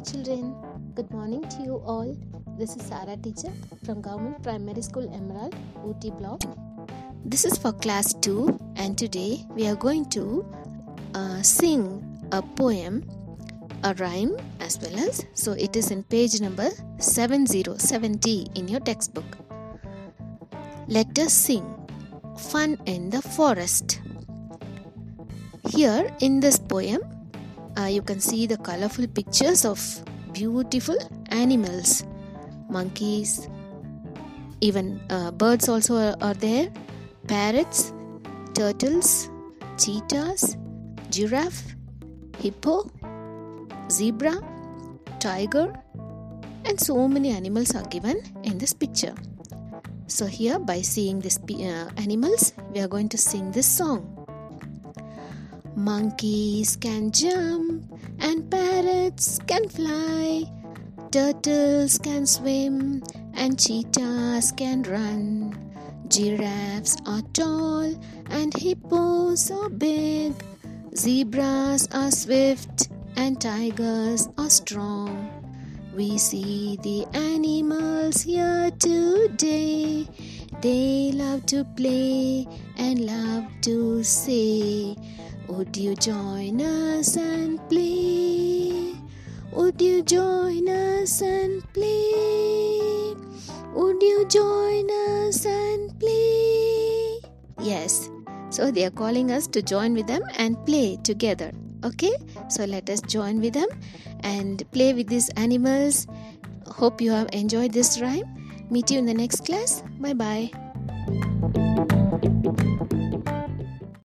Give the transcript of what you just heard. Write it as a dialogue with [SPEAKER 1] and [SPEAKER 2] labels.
[SPEAKER 1] children. Good morning to you all. This is Sarah teacher from Government Primary School Emerald, Ooty Block. This is for class 2 and today we are going to uh, sing a poem, a rhyme as well as so it is in page number 7070 in your textbook. Let us sing Fun in the Forest. Here in this poem uh, you can see the colorful pictures of beautiful animals monkeys even uh, birds also are, are there. Parrots turtles cheetahs giraffe hippo zebra tiger and so many animals are given in this picture. So here by seeing these uh, animals we are going to sing this song Monkeys can jump and parrots can fly. Turtles can swim and cheetahs can run. Giraffes are tall and hippos are big. Zebras are swift and tigers are strong. We see the animals here today. They love to play and love to say. Would you join us and play? Would you join us and play? Would you join us and play? Yes, so they are calling us to join with them and play together. Okay, so let us join with them and play with these animals. Hope you have enjoyed this rhyme. Meet you in the next class. Bye bye.